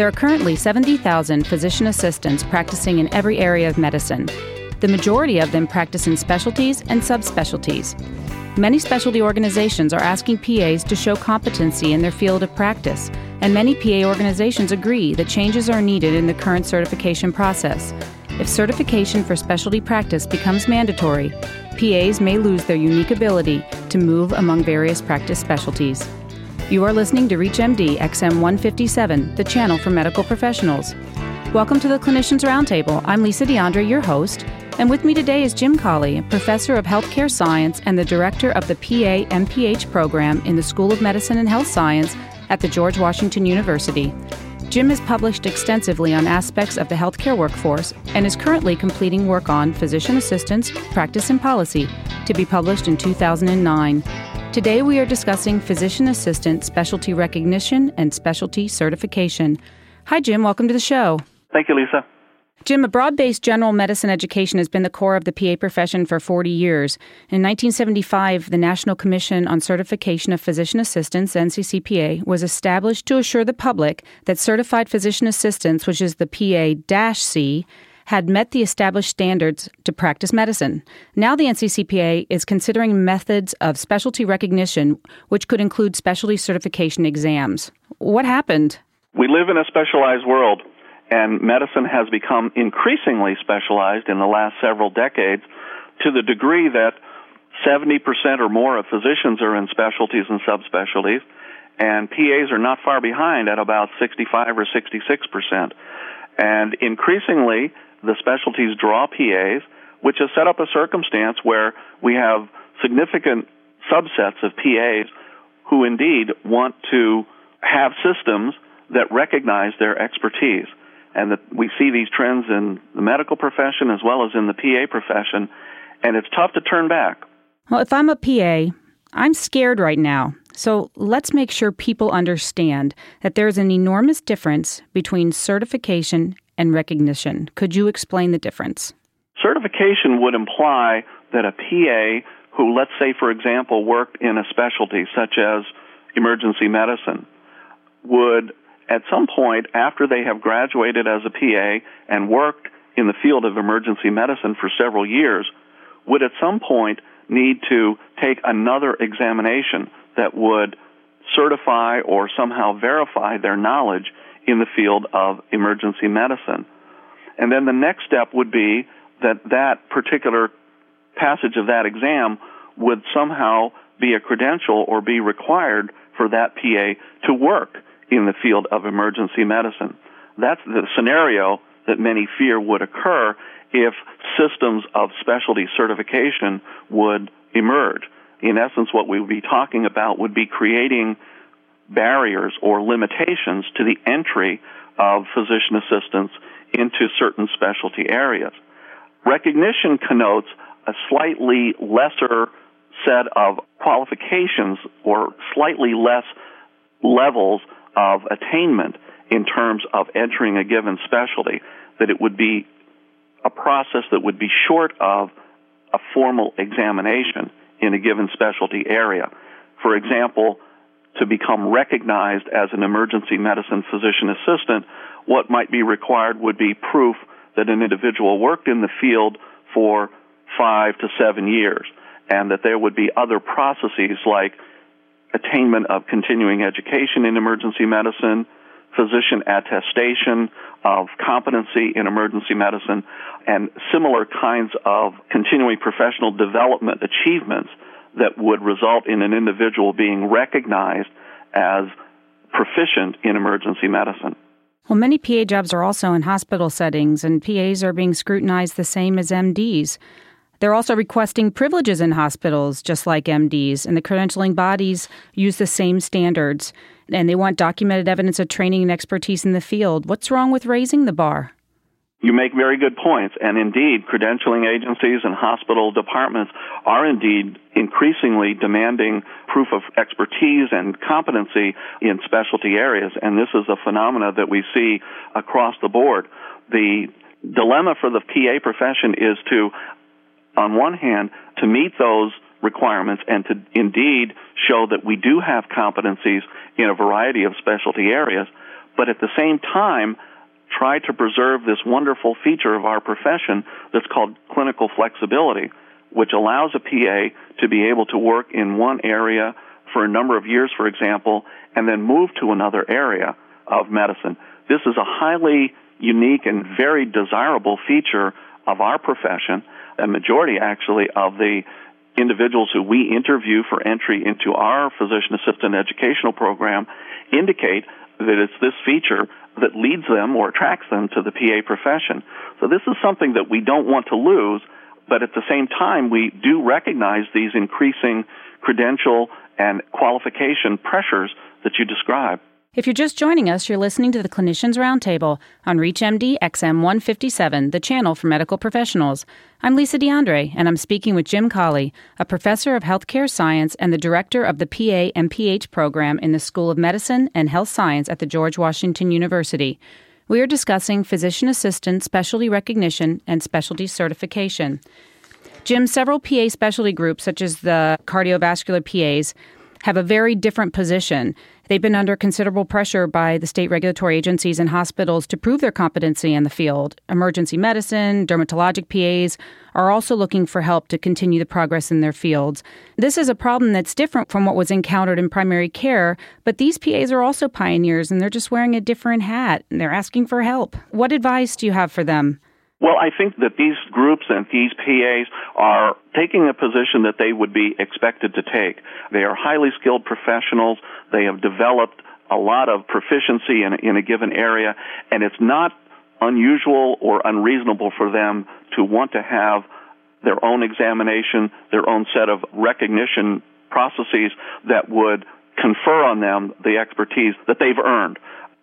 There are currently 70,000 physician assistants practicing in every area of medicine. The majority of them practice in specialties and subspecialties. Many specialty organizations are asking PAs to show competency in their field of practice, and many PA organizations agree that changes are needed in the current certification process. If certification for specialty practice becomes mandatory, PAs may lose their unique ability to move among various practice specialties. You are listening to ReachMD XM 157, the channel for medical professionals. Welcome to the Clinicians Roundtable. I'm Lisa DeAndre, your host, and with me today is Jim Cawley, professor of healthcare science and the director of the PA MPH program in the School of Medicine and Health Science at the George Washington University. Jim has published extensively on aspects of the healthcare workforce and is currently completing work on physician assistants, practice and policy to be published in 2009. Today we are discussing physician assistant specialty recognition and specialty certification. Hi, Jim. Welcome to the show. Thank you, Lisa. Jim, a broad based general medicine education has been the core of the PA profession for 40 years. In 1975, the National Commission on Certification of Physician Assistants, NCCPA, was established to assure the public that certified physician assistants, which is the PA C, had met the established standards to practice medicine. Now, the NCCPA is considering methods of specialty recognition, which could include specialty certification exams. What happened? We live in a specialized world, and medicine has become increasingly specialized in the last several decades to the degree that 70% or more of physicians are in specialties and subspecialties, and PAs are not far behind at about 65 or 66%. And increasingly, the specialties draw PAs, which has set up a circumstance where we have significant subsets of PAs who indeed want to have systems that recognize their expertise. And that we see these trends in the medical profession as well as in the PA profession, and it's tough to turn back. Well, if I'm a PA, I'm scared right now. So let's make sure people understand that there's an enormous difference between certification and recognition. Could you explain the difference? Certification would imply that a PA who, let's say, for example, worked in a specialty such as emergency medicine, would at some point after they have graduated as a PA and worked in the field of emergency medicine for several years, would at some point need to take another examination that would certify or somehow verify their knowledge in the field of emergency medicine. And then the next step would be that that particular passage of that exam would somehow be a credential or be required for that PA to work in the field of emergency medicine. That's the scenario that many fear would occur if systems of specialty certification would emerge. In essence, what we would be talking about would be creating barriers or limitations to the entry of physician assistants into certain specialty areas. Recognition connotes a slightly lesser set of qualifications or slightly less levels of attainment in terms of entering a given specialty, that it would be a process that would be short of a formal examination in a given specialty area. For example, to become recognized as an emergency medicine physician assistant, what might be required would be proof that an individual worked in the field for five to seven years, and that there would be other processes like attainment of continuing education in emergency medicine, physician attestation of competency in emergency medicine, and similar kinds of continuing professional development achievements that would result in an individual being recognized as proficient in emergency medicine. Well, many PA jobs are also in hospital settings, and PAs are being scrutinized the same as MDs. They're also requesting privileges in hospitals, just like MDs, and the credentialing bodies use the same standards, and they want documented evidence of training and expertise in the field. What's wrong with raising the bar? You make very good points, and indeed, credentialing agencies and hospital departments are indeed increasingly demanding proof of expertise and competency in specialty areas, and this is a phenomena that we see across the board. The dilemma for the PA profession is to, on one hand, to meet those requirements and to indeed show that we do have competencies in a variety of specialty areas, but at the same time, try to preserve this wonderful feature of our profession that's called clinical flexibility, which allows a PA to be able to work in one area for a number of years, for example, and then move to another area of medicine. This is a highly unique and very desirable feature of our profession. A majority, actually, of the individuals who we interview for entry into our physician assistant educational program indicate that it's this feature that leads them or attracts them to the PA profession. So this is something that we don't want to lose, but at the same time, we do recognize these increasing credential and qualification pressures that you describe. If you're just joining us, you're listening to the Clinicians Roundtable on ReachMD XM 157, the channel for medical professionals. I'm Lisa DeAndre, and I'm speaking with Jim Cawley, a professor of healthcare science and the director of the PA MPH program in the School of Medicine and Health Science at the George Washington University. We are discussing physician assistant specialty recognition and specialty certification. Jim, several PA specialty groups, such as the cardiovascular PAs, have a very different position. They've been under considerable pressure by the state regulatory agencies and hospitals to prove their competency in the field. Emergency medicine, dermatologic PAs are also looking for help to continue the progress in their fields. This is a problem that's different from what was encountered in primary care, but these PAs are also pioneers and they're just wearing a different hat and they're asking for help. What advice do you have for them? Well, I think that these groups and these PAs are taking a position that they would be expected to take. They are highly skilled professionals. They have developed a lot of proficiency in, in a given area, and it's not unusual or unreasonable for them to want to have their own examination, their own set of recognition processes that would confer on them the expertise that they've earned.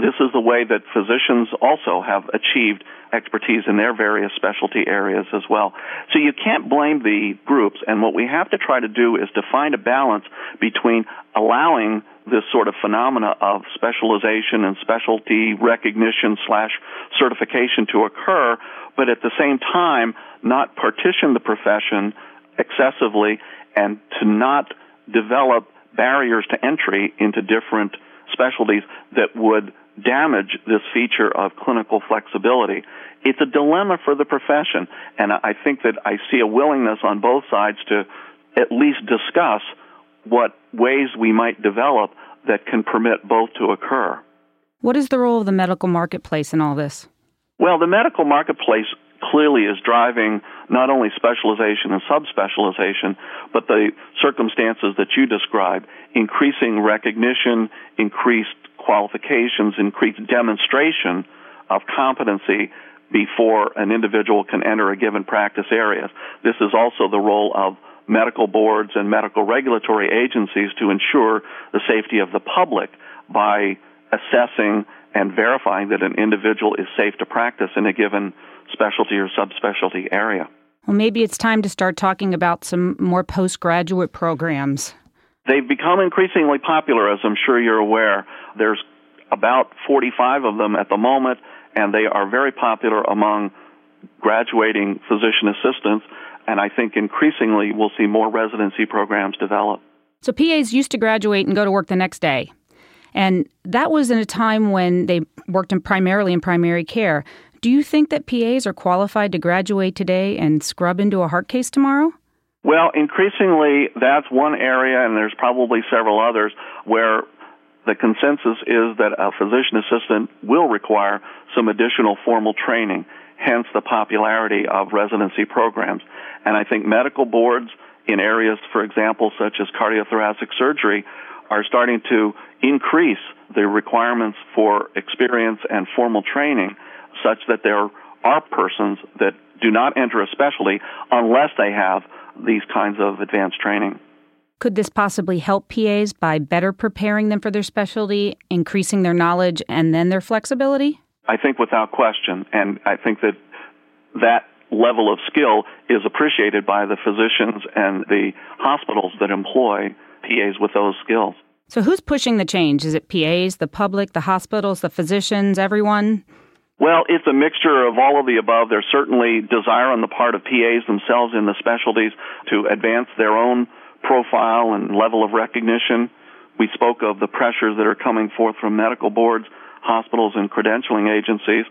This is the way that physicians also have achieved expertise in their various specialty areas as well. So you can't blame the groups, and what we have to try to do is to find a balance between allowing this sort of phenomena of specialization and specialty recognition slash certification to occur, but at the same time not partition the profession excessively and to not develop barriers to entry into different specialties that would damage this feature of clinical flexibility. It's a dilemma for the profession, and I think that I see a willingness on both sides to at least discuss what ways we might develop that can permit both to occur. What is the role of the medical marketplace in all this? Well, the medical marketplace clearly is driving not only specialization and subspecialization, but the circumstances that you describe increasing recognition, increased qualifications, increase demonstration of competency before an individual can enter a given practice area. This is also the role of medical boards and medical regulatory agencies to ensure the safety of the public by assessing and verifying that an individual is safe to practice in a given specialty or subspecialty area. Well, maybe it's time to start talking about some more postgraduate programs. They've become increasingly popular, as I'm sure you're aware. There's about 45 of them at the moment, and they are very popular among graduating physician assistants. And I think increasingly we'll see more residency programs develop. So PAs used to graduate and go to work the next day. And that was in a time when they worked in primarily in primary care. Do you think that PAs are qualified to graduate today and scrub into a heart case tomorrow? Well, increasingly, that's one area, and there's probably several others where the consensus is that a physician assistant will require some additional formal training, hence the popularity of residency programs. And I think medical boards in areas, for example, such as cardiothoracic surgery, are starting to increase the requirements for experience and formal training such that there are persons that do not enter a specialty unless they have these kinds of advanced training. Could this possibly help PAs by better preparing them for their specialty, increasing their knowledge, and then their flexibility? I think without question. And I think that that level of skill is appreciated by the physicians and the hospitals that employ PAs with those skills. So, who's pushing the change? Is it PAs, the public, the hospitals, the physicians, everyone? Well, it's a mixture of all of the above. There's certainly desire on the part of PAs themselves in the specialties to advance their own profile and level of recognition. We spoke of the pressures that are coming forth from medical boards. hospitals and credentialing agencies.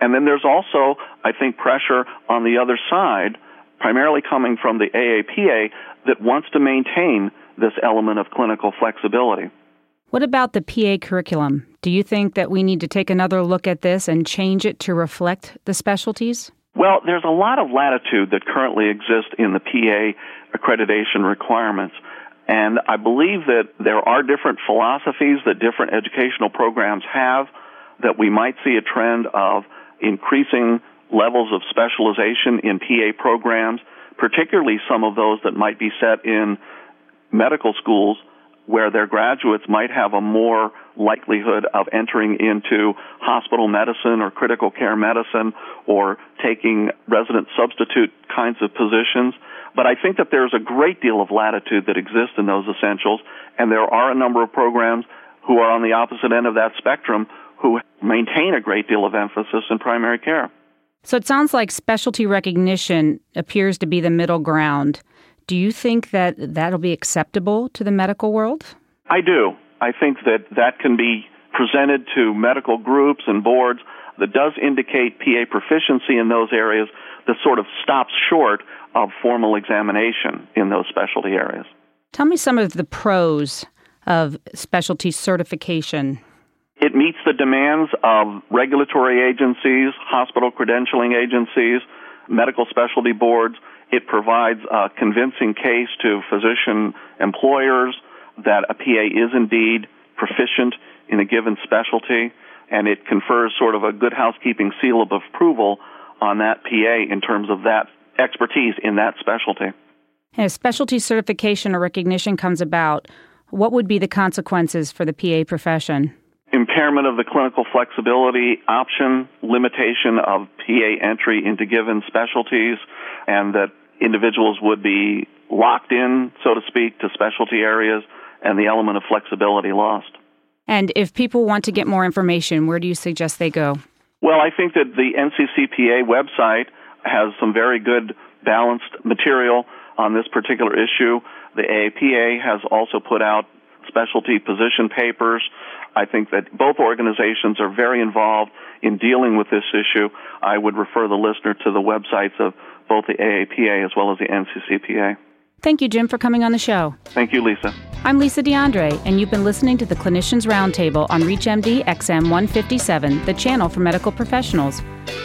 And then there's also, I think, pressure on the other side, primarily coming from the AAPA, that wants to maintain this element of clinical flexibility. What about the PA curriculum? Do you think that we need to take another look at this and change it to reflect the specialties? Well, there's a lot of latitude that currently exists in the PA accreditation requirements. And I believe that there are different philosophies that different educational programs have that we might see a trend of increasing levels of specialization in PA programs, particularly some of those that might be set in medical schools where their graduates might have a more likelihood of entering into hospital medicine or critical care medicine or taking resident substitute kinds of positions. But I think that there's a great deal of latitude that exists in those essentials, and there are a number of programs who are on the opposite end of that spectrum who maintain a great deal of emphasis in primary care. So it sounds like specialty recognition appears to be the middle ground. Do you think that that'll be acceptable to the medical world? I do. I think that that can be presented to medical groups and boards that does indicate PA proficiency in those areas that sort of stops short of formal examination in those specialty areas. Tell me some of the pros of specialty certification. It meets the demands of regulatory agencies, hospital credentialing agencies, medical specialty boards it provides a convincing case to physician employers that a PA is indeed proficient in a given specialty, and it confers sort of a good housekeeping seal of approval on that PA in terms of that expertise in that specialty. And if specialty certification or recognition comes about, what would be the consequences for the PA profession? Impairment of the clinical flexibility option, limitation of PA entry into given specialties, and that individuals would be locked in, so to speak, to specialty areas and the element of flexibility lost. And if people want to get more information, where do you suggest they go? Well, I think that the NCCPA website has some very good balanced material on this particular issue. The AAPA has also put out specialty position papers. I think that both organizations are very involved in dealing with this issue. I would refer the listener to the websites of both the AAPA as well as the NCCPA. Thank you, Jim, for coming on the show. Thank you, Lisa. I'm Lisa DeAndre, and you've been listening to the Clinicians Roundtable on ReachMD XM 157, the channel for medical professionals.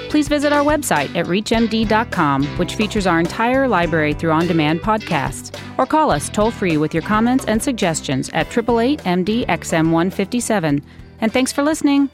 Please visit our website at reachmd.com, which features our entire library through on demand podcasts, or call us toll free with your comments and suggestions at 888 MD XM 157. And thanks for listening.